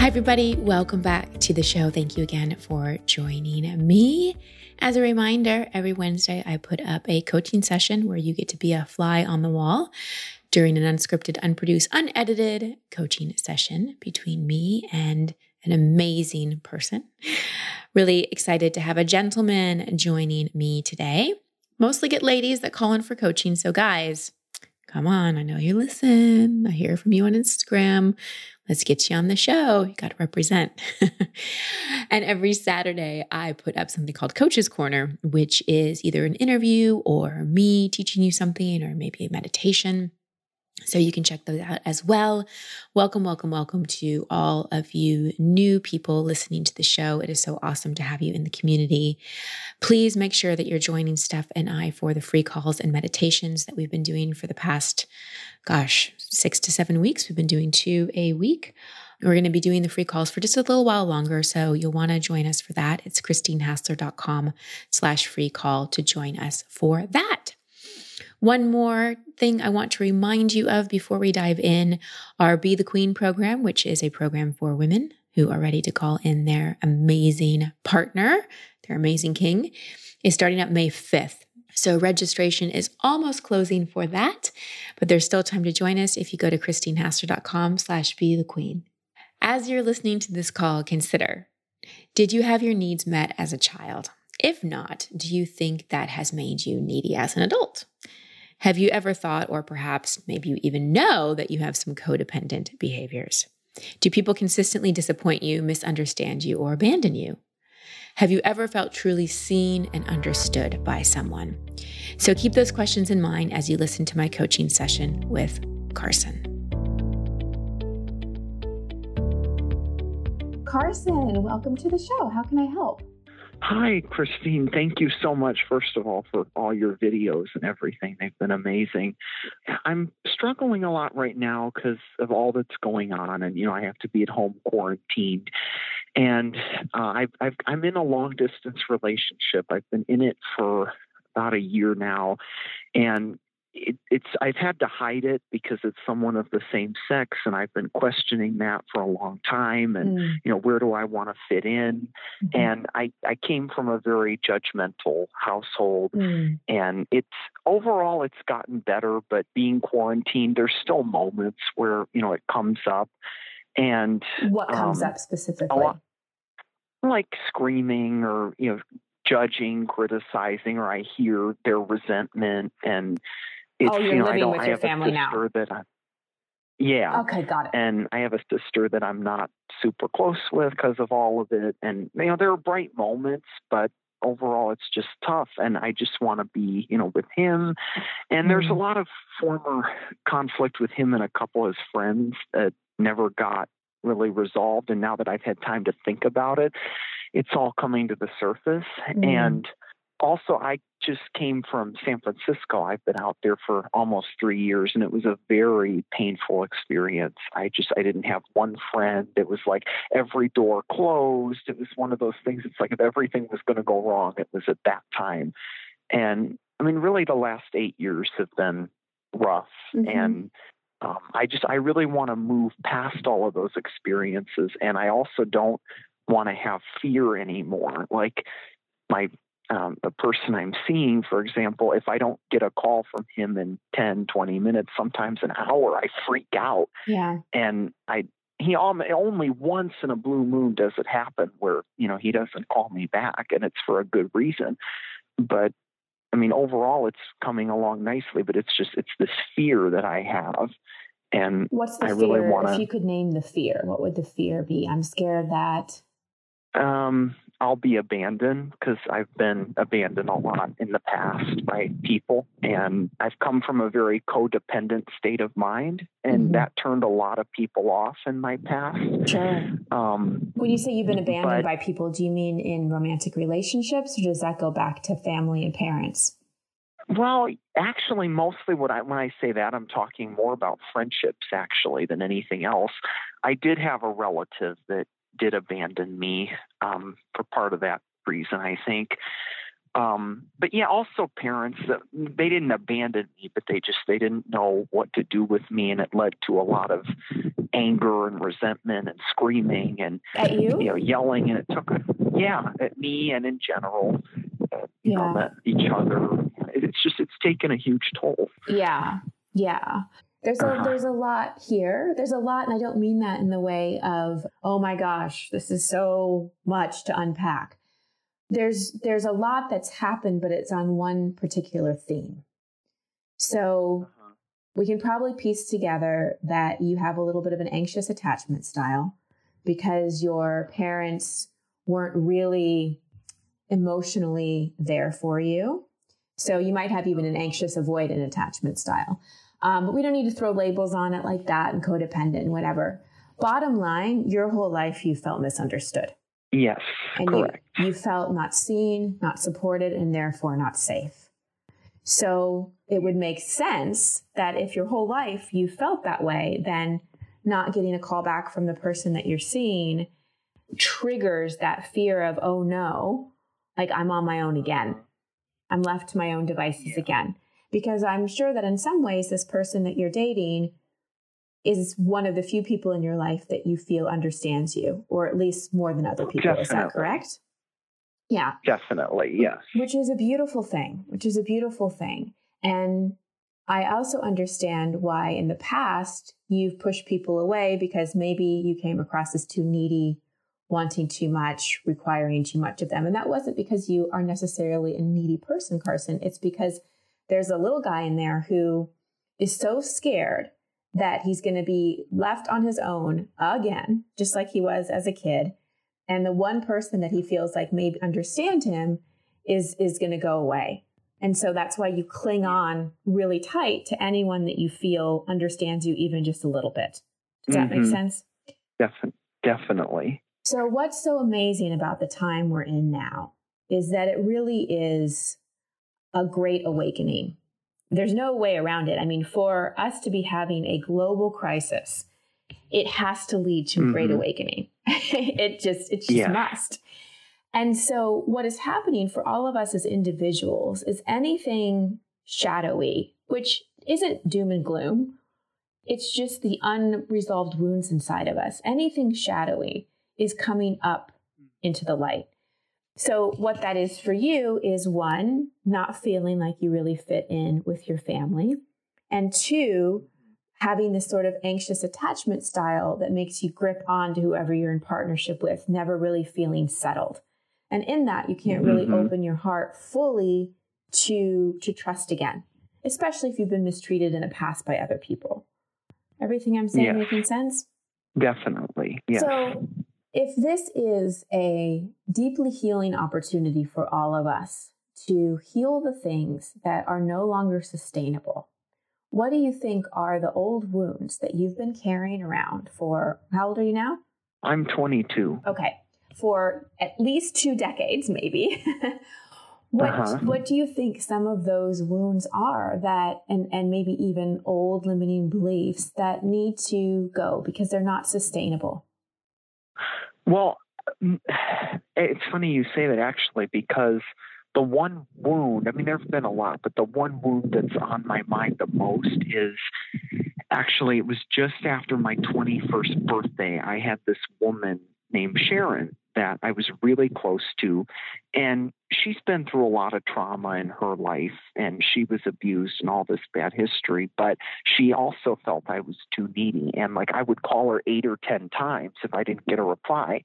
Hi, everybody. Welcome back to the show. Thank you again for joining me. As a reminder, every Wednesday I put up a coaching session where you get to be a fly on the wall during an unscripted, unproduced, unedited coaching session between me and an amazing person. Really excited to have a gentleman joining me today. Mostly get ladies that call in for coaching. So, guys, come on. I know you listen. I hear from you on Instagram. Let's get you on the show. You got to represent. and every Saturday, I put up something called Coach's Corner, which is either an interview or me teaching you something or maybe a meditation. So you can check those out as well. Welcome, welcome, welcome to all of you new people listening to the show. It is so awesome to have you in the community. Please make sure that you're joining Steph and I for the free calls and meditations that we've been doing for the past, gosh, six to seven weeks. We've been doing two a week. We're going to be doing the free calls for just a little while longer. So you'll want to join us for that. It's christinehassler.com slash free call to join us for that. One more thing I want to remind you of before we dive in our Be the Queen program, which is a program for women who are ready to call in their amazing partner, their amazing king, is starting up May 5th. So registration is almost closing for that, but there's still time to join us if you go to christinehassler.com slash be the queen. As you're listening to this call, consider, did you have your needs met as a child? If not, do you think that has made you needy as an adult? Have you ever thought, or perhaps maybe you even know, that you have some codependent behaviors? Do people consistently disappoint you, misunderstand you, or abandon you? Have you ever felt truly seen and understood by someone? So keep those questions in mind as you listen to my coaching session with Carson. Carson, welcome to the show. How can I help? Hi, Christine. Thank you so much, first of all, for all your videos and everything. They've been amazing. I'm struggling a lot right now because of all that's going on, and you know, I have to be at home quarantined. And uh, I've, i am in a long distance relationship. I've been in it for about a year now, and it, it's I've had to hide it because it's someone of the same sex, and I've been questioning that for a long time. And mm. you know, where do I want to fit in? Mm-hmm. And I I came from a very judgmental household, mm. and it's overall it's gotten better. But being quarantined, there's still moments where you know it comes up. And what comes um, up specifically? Lot, like screaming or you know judging, criticizing, or I hear their resentment and oh, you're you know, living with your family now. That I, yeah. Okay, got it. And I have a sister that I'm not super close with because of all of it. And you know, there are bright moments, but overall it's just tough and I just want to be, you know, with him. And there's a mm-hmm. lot of former conflict with him and a couple of his friends that never got really resolved. And now that I've had time to think about it, it's all coming to the surface. Mm. And also, I just came from San Francisco. I've been out there for almost three years, and it was a very painful experience. I just I didn't have one friend. It was like every door closed. It was one of those things. It's like if everything was going to go wrong, it was at that time. And I mean, really, the last eight years have been rough, mm-hmm. and um, I just I really want to move past all of those experiences, and I also don't want to have fear anymore. Like my um, the person I'm seeing, for example, if I don't get a call from him in 10, 20 minutes, sometimes an hour, I freak out. Yeah. And I, he only once in a blue moon does it happen where, you know, he doesn't call me back and it's for a good reason. But I mean, overall, it's coming along nicely, but it's just, it's this fear that I have. And what's the I fear? Really wanna, if you could name the fear, what would the fear be? I'm scared that um, I'll be abandoned because I've been abandoned a lot in the past by people. And I've come from a very codependent state of mind, and mm-hmm. that turned a lot of people off in my past. Sure. Um, when you say you've been abandoned but, by people, do you mean in romantic relationships, or does that go back to family and parents? Well, actually, mostly what I when I say that, I'm talking more about friendships actually than anything else. I did have a relative that did abandon me um, for part of that reason, I think. Um, but yeah, also parents that they didn't abandon me, but they just they didn't know what to do with me, and it led to a lot of anger and resentment and screaming and at you, you know, yelling, and it took yeah at me and in general, uh, you yeah. know, each other. It's just it's taken a huge toll. Yeah, yeah. There's a uh-huh. there's a lot here. There's a lot, and I don't mean that in the way of oh my gosh, this is so much to unpack. There's there's a lot that's happened, but it's on one particular theme. So uh-huh. we can probably piece together that you have a little bit of an anxious attachment style because your parents weren't really emotionally there for you. So you might have even an anxious avoidant attachment style. Um, but we don't need to throw labels on it like that and codependent and whatever. Bottom line, your whole life you felt misunderstood. Yes, and correct. You, you felt not seen, not supported, and therefore not safe. So it would make sense that if your whole life you felt that way, then not getting a call back from the person that you're seeing triggers that fear of, oh no, like I'm on my own again. I'm left to my own devices yeah. again because I'm sure that in some ways, this person that you're dating is one of the few people in your life that you feel understands you, or at least more than other people. Definitely. Is that correct? Yeah. Definitely, yes. Which is a beautiful thing, which is a beautiful thing. And I also understand why in the past you've pushed people away because maybe you came across as too needy, wanting too much, requiring too much of them. And that wasn't because you are necessarily a needy person, Carson. It's because there's a little guy in there who is so scared that he's going to be left on his own again, just like he was as a kid. And the one person that he feels like may understand him is is going to go away. And so that's why you cling on really tight to anyone that you feel understands you even just a little bit. Does that mm-hmm. make sense? Definitely. Definitely. So what's so amazing about the time we're in now is that it really is a great awakening. There's no way around it. I mean, for us to be having a global crisis, it has to lead to mm-hmm. great awakening. it just, it just yeah. must. And so, what is happening for all of us as individuals is anything shadowy, which isn't doom and gloom. It's just the unresolved wounds inside of us. Anything shadowy is coming up into the light. So, what that is for you is one, not feeling like you really fit in with your family, and two, having this sort of anxious attachment style that makes you grip on to whoever you're in partnership with, never really feeling settled. And in that, you can't really mm-hmm. open your heart fully to to trust again, especially if you've been mistreated in the past by other people. Everything I'm saying yes. making sense? Definitely. Yes. So if this is a deeply healing opportunity for all of us to heal the things that are no longer sustainable, what do you think are the old wounds that you've been carrying around for how old are you now? I'm 22. Okay. For at least two decades, maybe. what uh-huh. what do you think some of those wounds are that and and maybe even old limiting beliefs that need to go because they're not sustainable? Well, mm, it's funny you say that actually because the one wound, I mean, there have been a lot, but the one wound that's on my mind the most is actually, it was just after my 21st birthday. I had this woman named Sharon that I was really close to. And she's been through a lot of trauma in her life and she was abused and all this bad history, but she also felt I was too needy. And like I would call her eight or 10 times if I didn't get a reply.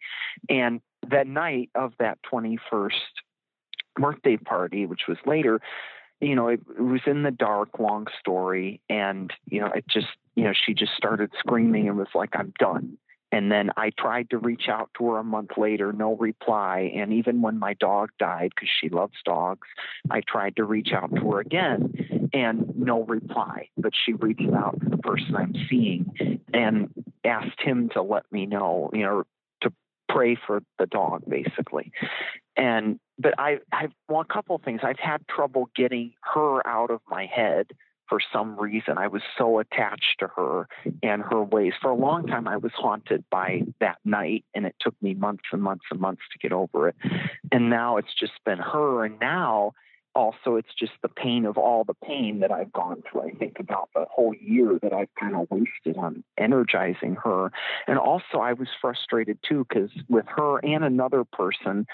And that night of that 21st birthday party, which was later, you know, it, it was in the dark, long story. And, you know, it just, you know, she just started screaming and was like, I'm done And then I tried to reach out to her a month later, no reply. And even when my dog died, because she loves dogs, I tried to reach out to her again and no reply. But she reached out to the person I'm seeing and asked him to let me know, you know, to pray for the dog, basically. And but I, I've well, a couple of things. I've had trouble getting her out of my head for some reason. I was so attached to her and her ways. For a long time, I was haunted by that night, and it took me months and months and months to get over it. And now it's just been her. And now also, it's just the pain of all the pain that I've gone through. I think about the whole year that I've kind of wasted on energizing her. And also, I was frustrated too because with her and another person,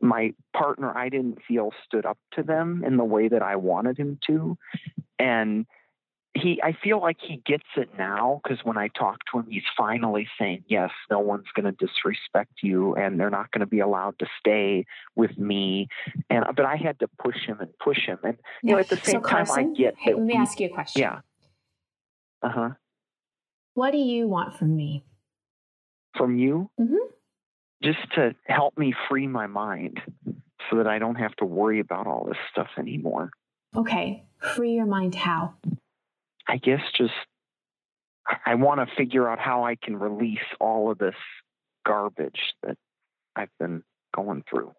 my partner I didn't feel stood up to them in the way that I wanted him to and he I feel like he gets it now because when I talk to him he's finally saying yes no one's going to disrespect you and they're not going to be allowed to stay with me. And but I had to push him and push him and you know at the same so Carson, time I get hey, let me we, ask you a question. Yeah. Uh-huh. What do you want from me? From you? Mm-hmm. Just to help me free my mind so that I don't have to worry about all this stuff anymore. Okay. Free your mind how? I guess just I want to figure out how I can release all of this garbage that I've been going through.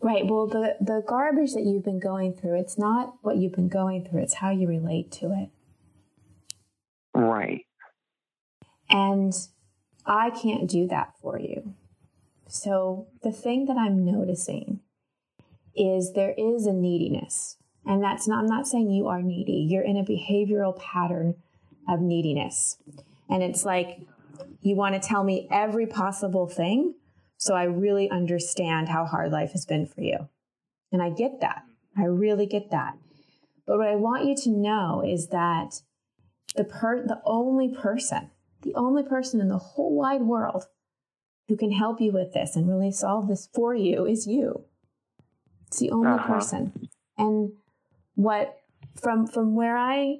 Right. Well, the the garbage that you've been going through, it's not what you've been going through, it's how you relate to it. Right. And I can't do that for you. So, the thing that I'm noticing is there is a neediness. And that's not, I'm not saying you are needy. You're in a behavioral pattern of neediness. And it's like you want to tell me every possible thing. So I really understand how hard life has been for you. And I get that. I really get that. But what I want you to know is that the per- the only person, the only person in the whole wide world who can help you with this and really solve this for you is you. It's the only uh-huh. person. And what from from where I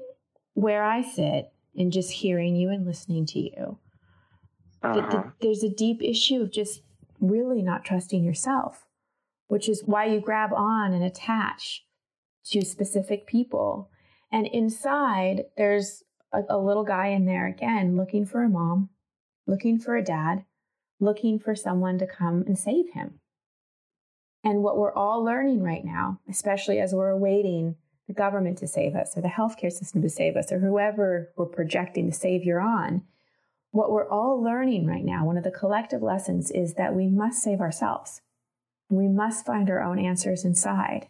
where I sit and just hearing you and listening to you, uh-huh. the, the, there's a deep issue of just really not trusting yourself, which is why you grab on and attach to specific people. And inside, there's a, a little guy in there again looking for a mom, looking for a dad, looking for someone to come and save him. And what we're all learning right now, especially as we're awaiting the government to save us or the healthcare system to save us or whoever we're projecting the savior on, what we're all learning right now, one of the collective lessons is that we must save ourselves. We must find our own answers inside.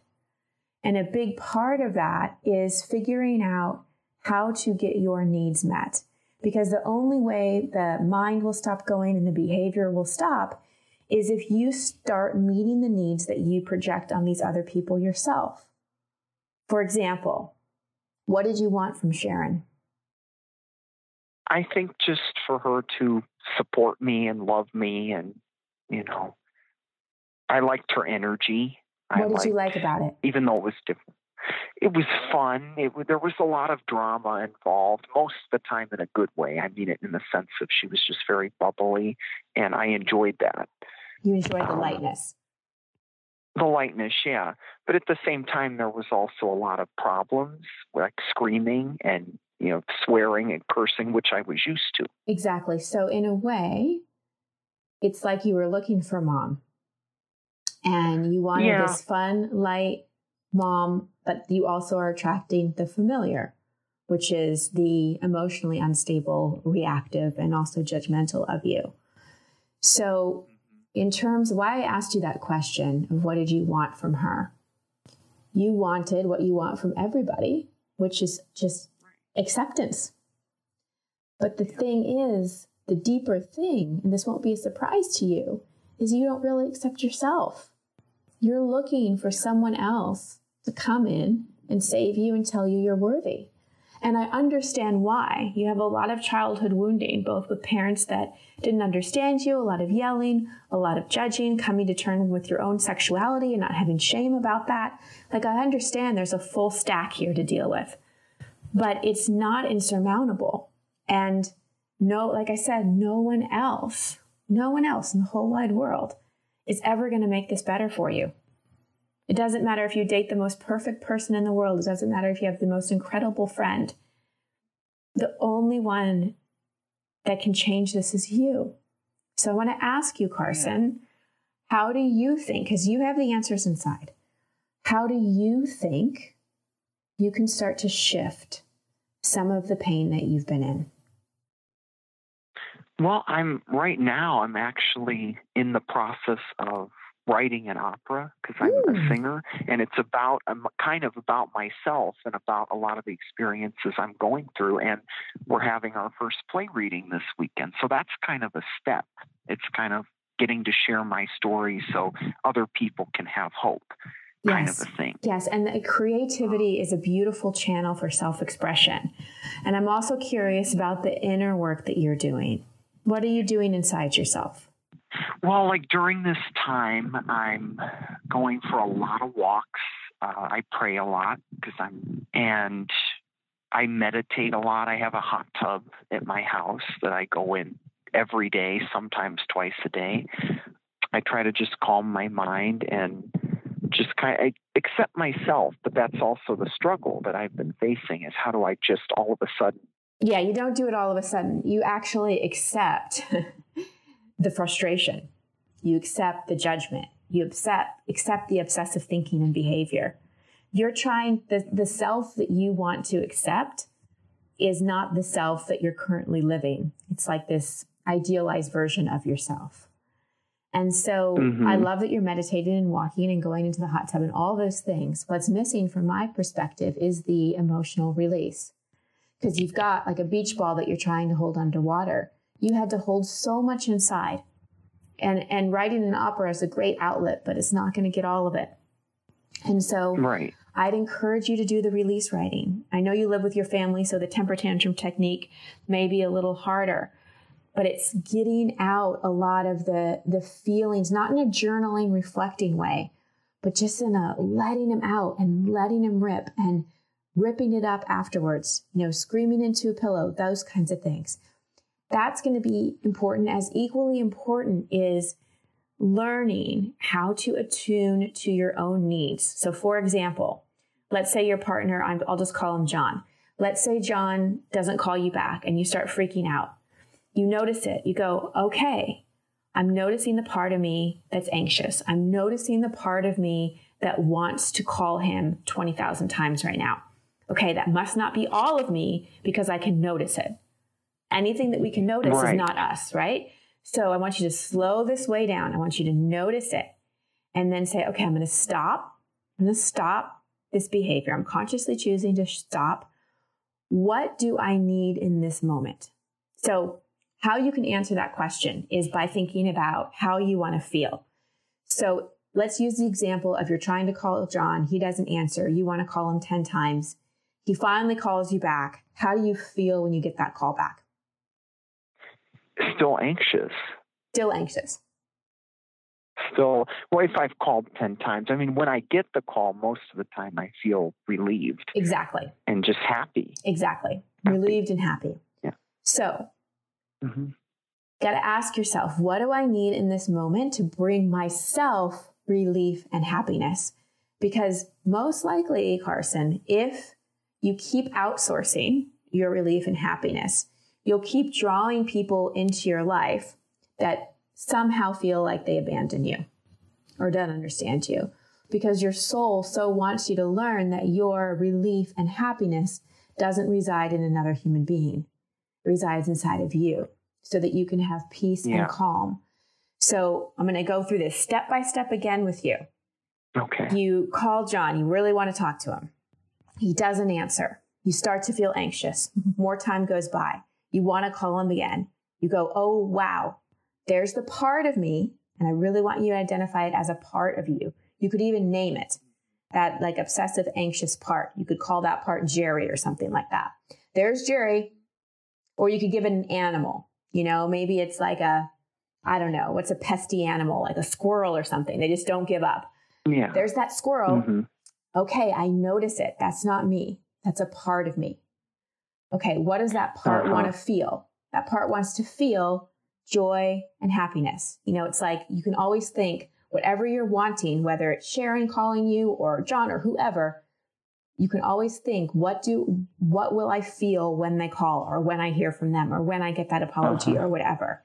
And a big part of that is figuring out how to get your needs met because the only way the mind will stop going and the behavior will stop is if you start meeting the needs that you project on these other people yourself. For example, what did you want from Sharon? I think just for her to support me and love me and, you know, I liked her energy. What I did liked, you like about it? Even though it was different it was fun. It, there was a lot of drama involved, most of the time in a good way. I mean it in the sense of she was just very bubbly, and I enjoyed that. You enjoyed the um, lightness. The lightness, yeah. But at the same time, there was also a lot of problems, like screaming and you know swearing and cursing, which I was used to. Exactly. So in a way, it's like you were looking for mom, and you wanted yeah. this fun, light mom but you also are attracting the familiar, which is the emotionally unstable, reactive, and also judgmental of you. So, in terms of why I asked you that question of what did you want from her, you wanted what you want from everybody, which is just acceptance. But the thing is, the deeper thing, and this won't be a surprise to you, is you don't really accept yourself. You're looking for someone else to come in and save you and tell you you're worthy. And I understand why. You have a lot of childhood wounding, both with parents that didn't understand you, a lot of yelling, a lot of judging, coming to terms with your own sexuality and not having shame about that. Like, I understand there's a full stack here to deal with, but it's not insurmountable. And no, like I said, no one else, no one else in the whole wide world is ever going to make this better for you. It doesn't matter if you date the most perfect person in the world. It doesn't matter if you have the most incredible friend. The only one that can change this is you. So I want to ask you, Carson, how do you think, because you have the answers inside, how do you think you can start to shift some of the pain that you've been in? Well, I'm right now, I'm actually in the process of writing an opera because I'm Ooh. a singer and it's about I'm kind of about myself and about a lot of the experiences I'm going through and we're having our first play reading this weekend so that's kind of a step it's kind of getting to share my story so other people can have hope kind yes. of a thing. Yes, and creativity is a beautiful channel for self-expression. And I'm also curious about the inner work that you're doing. What are you doing inside yourself? Well, like during this time, I'm going for a lot of walks. Uh, I pray a lot because I'm, and I meditate a lot. I have a hot tub at my house that I go in every day, sometimes twice a day. I try to just calm my mind and just kind of accept myself. But that's also the struggle that I've been facing is how do I just all of a sudden? Yeah, you don't do it all of a sudden. You actually accept the frustration. You accept the judgment. You accept, accept the obsessive thinking and behavior. You're trying, the, the self that you want to accept is not the self that you're currently living. It's like this idealized version of yourself. And so mm-hmm. I love that you're meditating and walking and going into the hot tub and all those things. What's missing from my perspective is the emotional release. Because you've got like a beach ball that you're trying to hold underwater you had to hold so much inside. And and writing an opera is a great outlet, but it's not going to get all of it. And so right. I'd encourage you to do the release writing. I know you live with your family, so the temper tantrum technique may be a little harder, but it's getting out a lot of the the feelings, not in a journaling, reflecting way, but just in a letting them out and letting them rip and ripping it up afterwards, you know, screaming into a pillow, those kinds of things that's going to be important as equally important is learning how to attune to your own needs. So, for example, let's say your partner, i will just call him John. Let's say John doesn't call you back and you start freaking out. You notice it. You go, okay, I'm noticing the part of me that's anxious. I'm noticing the part of me that wants to call him 20,000 times right now. Okay, that must not be all of me because I can notice it. Anything that we can notice right. is not us, right? So I want you to slow this way down. I want you to notice it and then say, okay, I'm going to stop. I'm going to stop this behavior. I'm consciously choosing to stop. What do I need in this moment? So, how you can answer that question is by thinking about how you want to feel. So, let's use the example of you're trying to call John, he doesn't answer, you want to call him 10 times. He finally calls you back. How do you feel when you get that call back? Still anxious. Still anxious. Still, well, if I've called 10 times, I mean, when I get the call, most of the time I feel relieved. Exactly. And just happy. Exactly. Happy. Relieved and happy. Yeah. So, mm-hmm. got to ask yourself, what do I need in this moment to bring myself relief and happiness? Because most likely, Carson, if you keep outsourcing your relief and happiness, you'll keep drawing people into your life that somehow feel like they abandon you or don't understand you because your soul so wants you to learn that your relief and happiness doesn't reside in another human being. It resides inside of you so that you can have peace yeah. and calm. So I'm going to go through this step by step again with you. Okay. You call John, you really want to talk to him. He doesn't answer. You start to feel anxious. More time goes by. You want to call them again. You go, oh, wow, there's the part of me. And I really want you to identify it as a part of you. You could even name it that like obsessive anxious part. You could call that part Jerry or something like that. There's Jerry. Or you could give it an animal. You know, maybe it's like a, I don't know, what's a pesty animal, like a squirrel or something. They just don't give up. Yeah. There's that squirrel. Mm-hmm. Okay, I notice it. That's not me. That's a part of me. Okay, what does that part uh-huh. want to feel? that part wants to feel joy and happiness. You know, it's like you can always think whatever you're wanting, whether it's Sharon calling you or John or whoever, you can always think what do what will I feel when they call or when I hear from them or when I get that apology uh-huh. or whatever.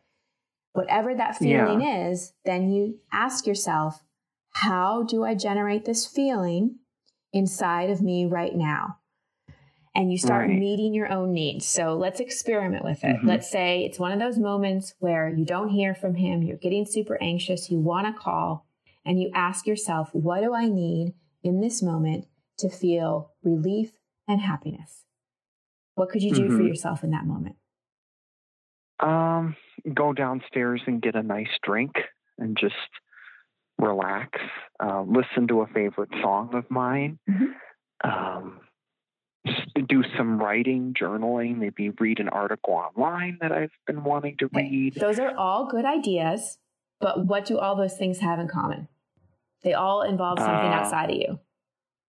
Whatever that feeling yeah. is, then you ask yourself, how do I generate this feeling inside of me right now? And you start right. meeting your own needs. So let's experiment with it. Mm-hmm. Let's say it's one of those moments where you don't hear from him, you're getting super anxious, you want to call, and you ask yourself, what do I need in this moment to feel relief and happiness? What could you do mm-hmm. for yourself in that moment? Um, go downstairs and get a nice drink and just relax. Uh, listen to a favorite song of mine. Mm-hmm. Um, do some writing, journaling, maybe read an article online that I've been wanting to read. Those are all good ideas, but what do all those things have in common? They all involve something uh, outside of you.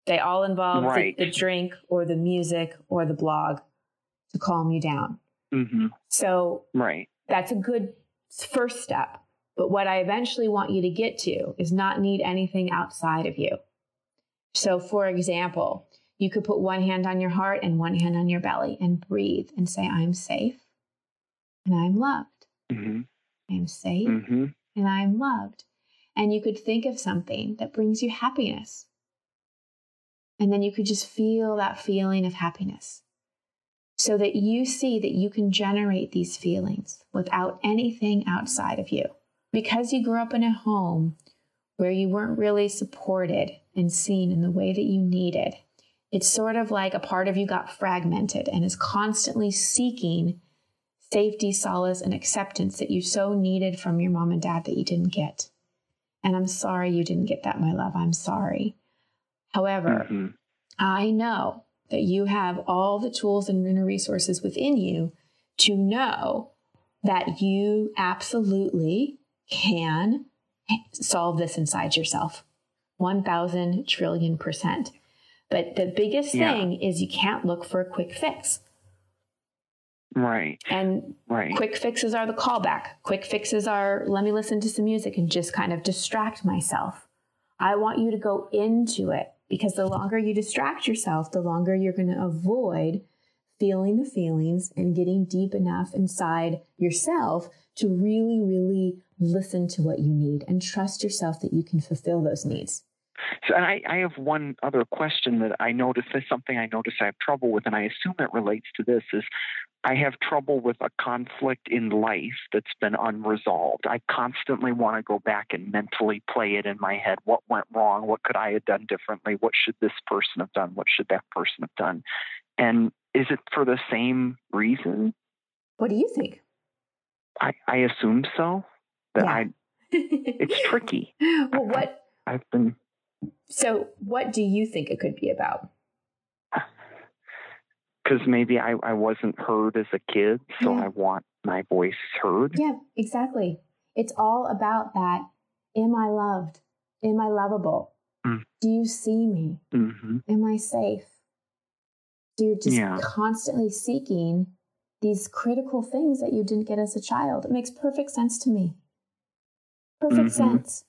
They all involve right. the, the, drink or the music or the blog to calm you down. Mm-hmm. So right. that's a good first step. But what I eventually want you to get to is not need anything outside of you. So, for example, you could put one hand on your heart and one hand on your belly and breathe and say, I'm safe and I'm loved. Mm-hmm. I'm safe mm-hmm. and I'm loved. And you could think of something that brings you happiness. And then you could just feel that feeling of happiness so that you see that you can generate these feelings without anything outside of you. Because you grew up in a home where you weren't really supported and seen in the way that you needed, it's sort of like a part of you got fragmented and is constantly seeking safety, solace, and acceptance that you so needed from your mom and dad that you didn't get. And I'm sorry you didn't get that, my love. I'm sorry. However, mm-hmm. I know that you have all the tools and inner resources within you to know that you absolutely can solve this inside yourself. 1000 trillion percent. But the biggest yeah. thing is you can't look for a quick fix. Right. And right. quick fixes are the callback. Quick fixes are let me listen to some music and just kind of distract myself. I want you to go into it because the longer you distract yourself, the longer you're going to avoid feeling the feelings and getting deep enough inside yourself to really, really listen to what you need and trust yourself that you can fulfill those needs. So I, I have one other question that I notice is something I notice I have trouble with, and I assume it relates to this is I have trouble with a conflict in life that's been unresolved. I constantly want to go back and mentally play it in my head. What went wrong? What could I have done differently? What should this person have done? What should that person have done? And is it for the same reason? What do you think? I, I assume so. That yeah. I it's tricky. well, what I've been so, what do you think it could be about? Because maybe I, I wasn't heard as a kid, so yeah. I want my voice heard. Yeah, exactly. It's all about that. Am I loved? Am I lovable? Mm. Do you see me? Mm-hmm. Am I safe? So you're just yeah. constantly seeking these critical things that you didn't get as a child. It makes perfect sense to me. Perfect mm-hmm. sense.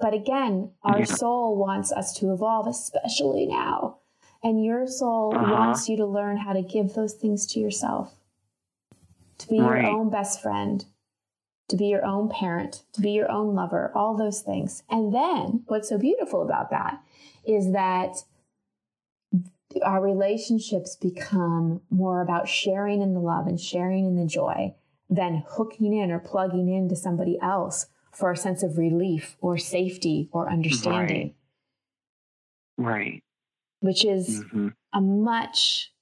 But again, our yeah. soul wants us to evolve, especially now. And your soul uh-huh. wants you to learn how to give those things to yourself, to be right. your own best friend, to be your own parent, to be your own lover, all those things. And then what's so beautiful about that is that our relationships become more about sharing in the love and sharing in the joy than hooking in or plugging into somebody else for a sense of relief or safety or understanding. Right. right. Which is mm-hmm. a much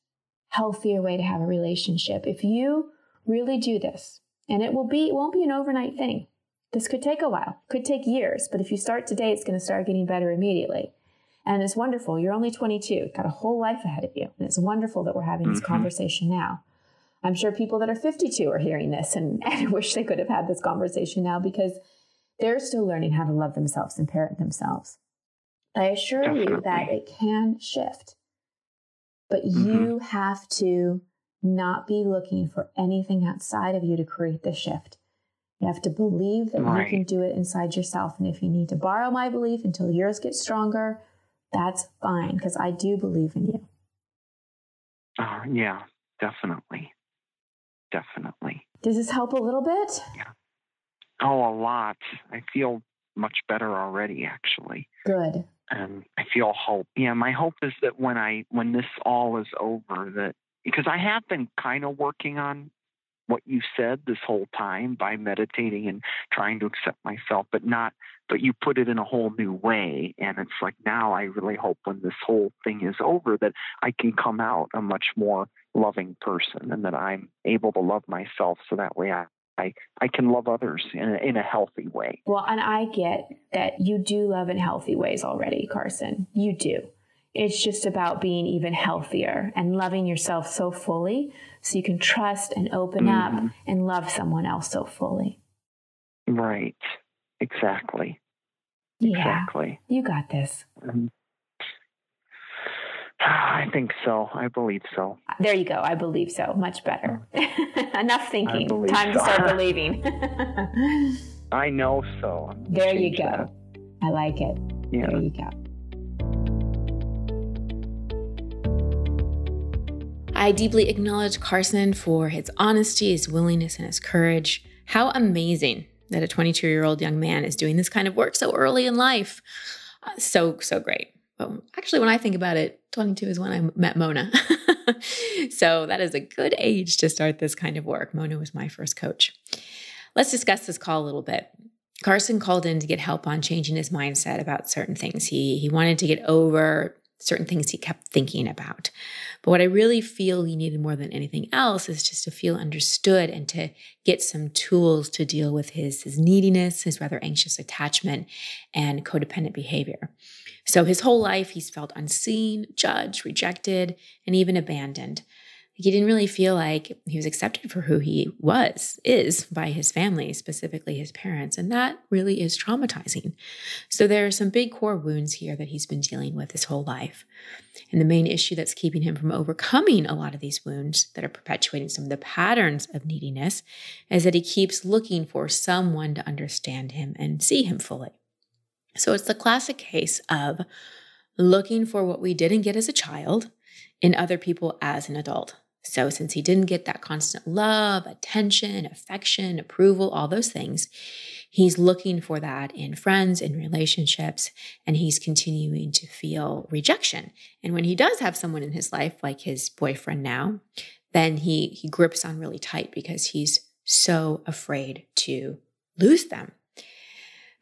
healthier way to have a relationship. If you really do this, and it will be, it won't be an overnight thing. This could take a while, could take years, but if you start today, it's going to start getting better immediately. And it's wonderful. You're only 22, got a whole life ahead of you. And it's wonderful that we're having this mm-hmm. conversation now. I'm sure people that are 52 are hearing this and, and wish they could have had this conversation now because they're still learning how to love themselves and parent themselves. I assure Definitely. you that it can shift, but mm-hmm. you have to not be looking for anything outside of you to create the shift. You have to believe that right. you can do it inside yourself. And if you need to borrow my belief until yours gets stronger, that's fine because I do believe in you. Uh, yeah, definitely. Definitely. Does this help a little bit? Yeah. Oh, a lot. I feel much better already, actually. Good. And I feel hope. Yeah, my hope is that when I when this all is over, that because I have been kind of working on what you said this whole time by meditating and trying to accept myself, but not, but you put it in a whole new way. And it's like now I really hope when this whole thing is over that I can come out a much more loving person and that I'm able to love myself so that way I. I, I can love others in a, in a healthy way. Well, and I get that you do love in healthy ways already, Carson. You do. It's just about being even healthier and loving yourself so fully so you can trust and open mm-hmm. up and love someone else so fully. Right. Exactly. Yeah. Exactly. You got this. Mm-hmm. I think so. I believe so. There you go. I believe so. Much better. Enough thinking. Time so. to start believing. I know so. There you go. That. I like it. Yeah. There you go. I deeply acknowledge Carson for his honesty, his willingness, and his courage. How amazing that a 22 year old young man is doing this kind of work so early in life. Uh, so, so great. But actually, when I think about it, 22 is when I met Mona. so that is a good age to start this kind of work. Mona was my first coach. Let's discuss this call a little bit. Carson called in to get help on changing his mindset about certain things. He he wanted to get over certain things he kept thinking about. But what I really feel he needed more than anything else is just to feel understood and to get some tools to deal with his, his neediness, his rather anxious attachment, and codependent behavior. So his whole life, he's felt unseen, judged, rejected, and even abandoned he didn't really feel like he was accepted for who he was, is by his family, specifically his parents. And that really is traumatizing. So there are some big core wounds here that he's been dealing with his whole life. And the main issue that's keeping him from overcoming a lot of these wounds that are perpetuating some of the patterns of neediness is that he keeps looking for someone to understand him and see him fully. So it's the classic case of looking for what we didn't get as a child in other people as an adult. So, since he didn't get that constant love, attention, affection, approval, all those things, he's looking for that in friends, in relationships, and he's continuing to feel rejection. And when he does have someone in his life, like his boyfriend now, then he, he grips on really tight because he's so afraid to lose them.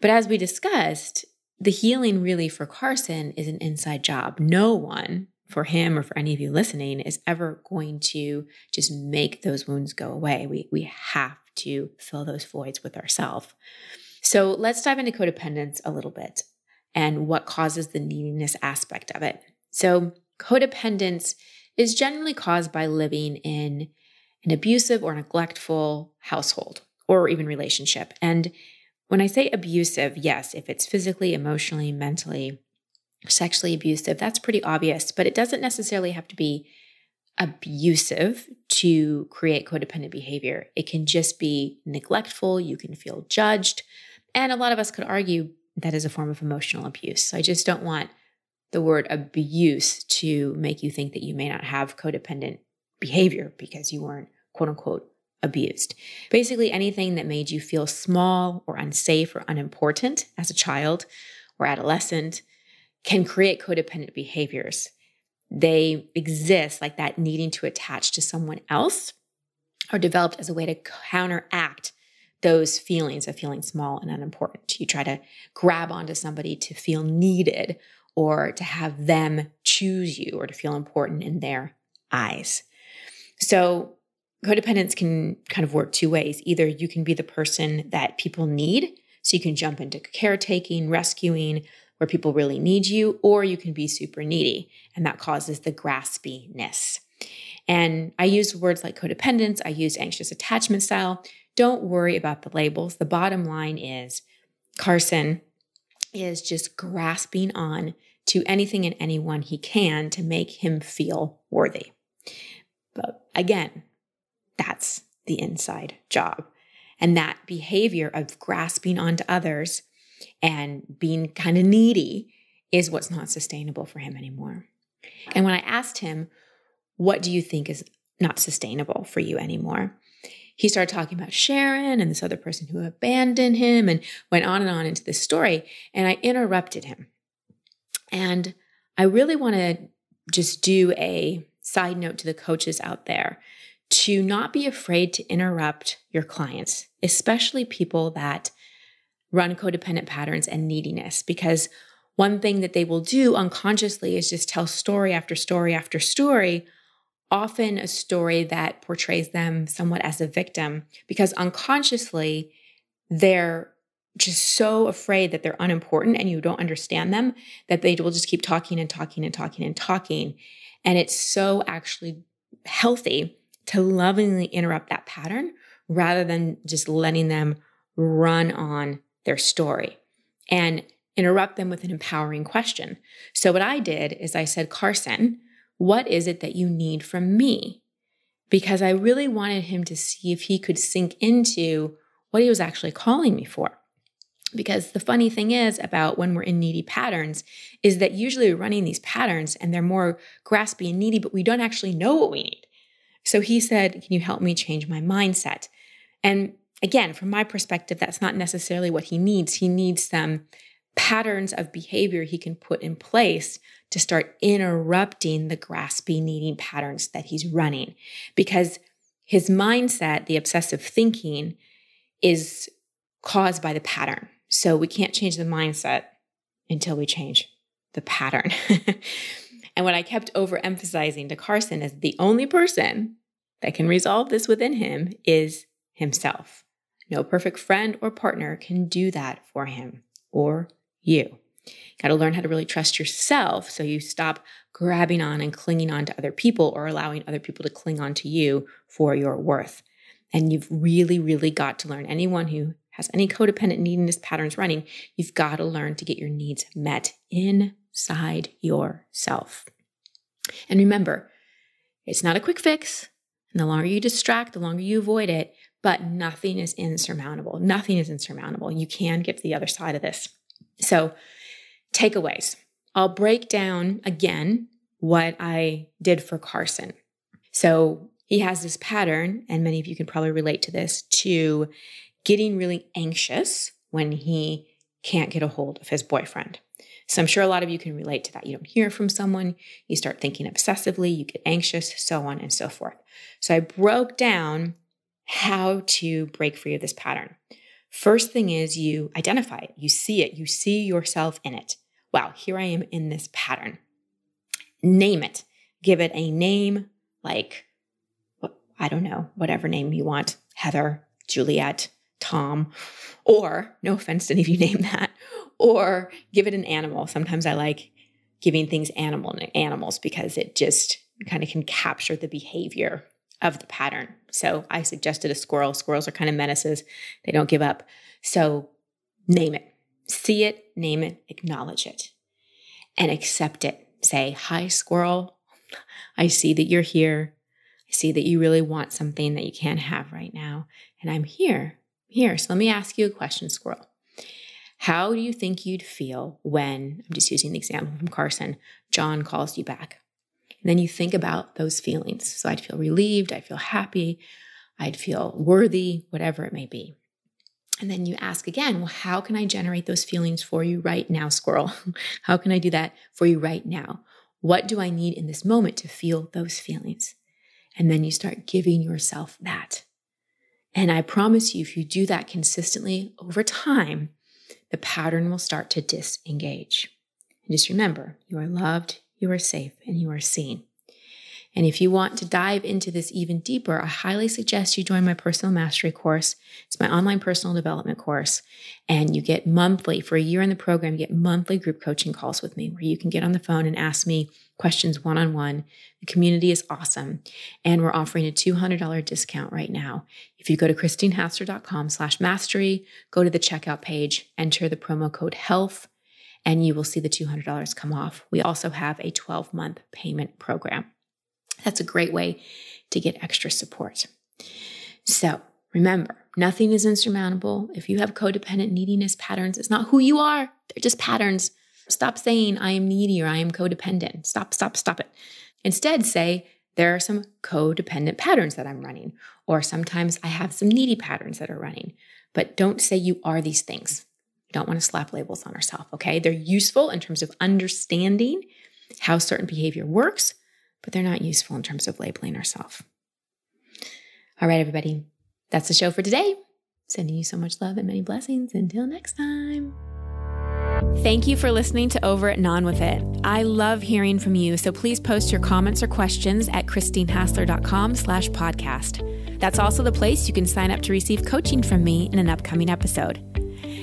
But as we discussed, the healing really for Carson is an inside job. No one for him or for any of you listening is ever going to just make those wounds go away. We, we have to fill those voids with ourselves. So let's dive into codependence a little bit and what causes the neediness aspect of it. So, codependence is generally caused by living in an abusive or neglectful household or even relationship. And when I say abusive, yes, if it's physically, emotionally, mentally, sexually abusive, that's pretty obvious, but it doesn't necessarily have to be abusive to create codependent behavior. It can just be neglectful, you can feel judged, and a lot of us could argue that is a form of emotional abuse. So I just don't want the word abuse to make you think that you may not have codependent behavior because you weren't quote unquote abused. Basically, anything that made you feel small or unsafe or unimportant as a child or adolescent can create codependent behaviors. They exist like that needing to attach to someone else are developed as a way to counteract those feelings of feeling small and unimportant. You try to grab onto somebody to feel needed or to have them choose you or to feel important in their eyes. So, codependence can kind of work two ways. Either you can be the person that people need, so you can jump into caretaking, rescuing, where people really need you, or you can be super needy, and that causes the graspiness. And I use words like codependence, I use anxious attachment style. Don't worry about the labels. The bottom line is Carson is just grasping on to anything and anyone he can to make him feel worthy. But again, that's the inside job. And that behavior of grasping onto others and being kind of needy is what's not sustainable for him anymore. And when I asked him, What do you think is not sustainable for you anymore? He started talking about Sharon and this other person who abandoned him and went on and on into this story. And I interrupted him. And I really want to just do a side note to the coaches out there to not be afraid to interrupt your clients, especially people that run codependent patterns and neediness, because one thing that they will do unconsciously is just tell story after story after story, often a story that portrays them somewhat as a victim, because unconsciously they're just so afraid that they're unimportant and you don't understand them that they will just keep talking and talking and talking and talking. And it's so actually healthy to lovingly interrupt that pattern rather than just letting them run on their story. And interrupt them with an empowering question. So, what I did is I said, Carson, what is it that you need from me? Because I really wanted him to see if he could sink into what he was actually calling me for. Because the funny thing is about when we're in needy patterns is that usually we're running these patterns and they're more graspy and needy, but we don't actually know what we need. So he said, Can you help me change my mindset? And again, from my perspective, that's not necessarily what he needs. He needs some patterns of behavior he can put in place to start interrupting the grasping, needing patterns that he's running. Because his mindset, the obsessive thinking, is caused by the pattern. So we can't change the mindset until we change the pattern. and what I kept overemphasizing to Carson is the only person that can resolve this within him is himself. No perfect friend or partner can do that for him or you. Got to learn how to really trust yourself so you stop grabbing on and clinging on to other people or allowing other people to cling on to you for your worth. And you've really, really got to learn. Anyone who has any codependent neediness patterns running, you've got to learn to get your needs met inside yourself. And remember, it's not a quick fix. And the longer you distract, the longer you avoid it, but nothing is insurmountable. Nothing is insurmountable. You can get to the other side of this. So, takeaways. I'll break down again what I did for Carson. So, he has this pattern, and many of you can probably relate to this, to getting really anxious when he can't get a hold of his boyfriend. So I'm sure a lot of you can relate to that. You don't hear from someone, you start thinking obsessively, you get anxious, so on and so forth. So I broke down how to break free of this pattern. First thing is you identify it, you see it, you see yourself in it. Wow, here I am in this pattern. Name it, give it a name like, I don't know, whatever name you want Heather, Juliet, Tom, or no offense to any of you name that, or give it an animal. Sometimes I like giving things animal animals because it just kind of can capture the behavior of the pattern. So I suggested a squirrel. Squirrels are kind of menaces, they don't give up. So name it, see it, name it, acknowledge it, and accept it. Say, Hi, squirrel. I see that you're here. I see that you really want something that you can't have right now. And I'm here, here. So let me ask you a question, squirrel. How do you think you'd feel when, I'm just using the example from Carson, John calls you back? And then you think about those feelings. So I'd feel relieved, I'd feel happy, I'd feel worthy, whatever it may be. And then you ask again, well, how can I generate those feelings for you right now, squirrel? how can I do that for you right now? What do I need in this moment to feel those feelings? And then you start giving yourself that. And I promise you, if you do that consistently over time, the pattern will start to disengage. And just remember, you are loved, you are safe, and you are seen. And if you want to dive into this even deeper, I highly suggest you join my personal mastery course. It's my online personal development course. And you get monthly, for a year in the program, you get monthly group coaching calls with me where you can get on the phone and ask me questions one on one. The community is awesome. And we're offering a $200 discount right now. If you go to christinehassler.com slash mastery, go to the checkout page, enter the promo code HEALTH, and you will see the $200 come off. We also have a 12 month payment program. That's a great way to get extra support. So remember, nothing is insurmountable. If you have codependent neediness patterns, it's not who you are, they're just patterns. Stop saying, I am needy or I am codependent. Stop, stop, stop it. Instead, say, there are some codependent patterns that I'm running, or sometimes I have some needy patterns that are running. But don't say you are these things. Don't want to slap labels on ourselves, okay? They're useful in terms of understanding how certain behavior works, but they're not useful in terms of labeling ourselves. All right, everybody, that's the show for today. Sending you so much love and many blessings. Until next time. Thank you for listening to Over It and On With It. I love hearing from you, so please post your comments or questions at christinehassler.com slash podcast. That's also the place you can sign up to receive coaching from me in an upcoming episode.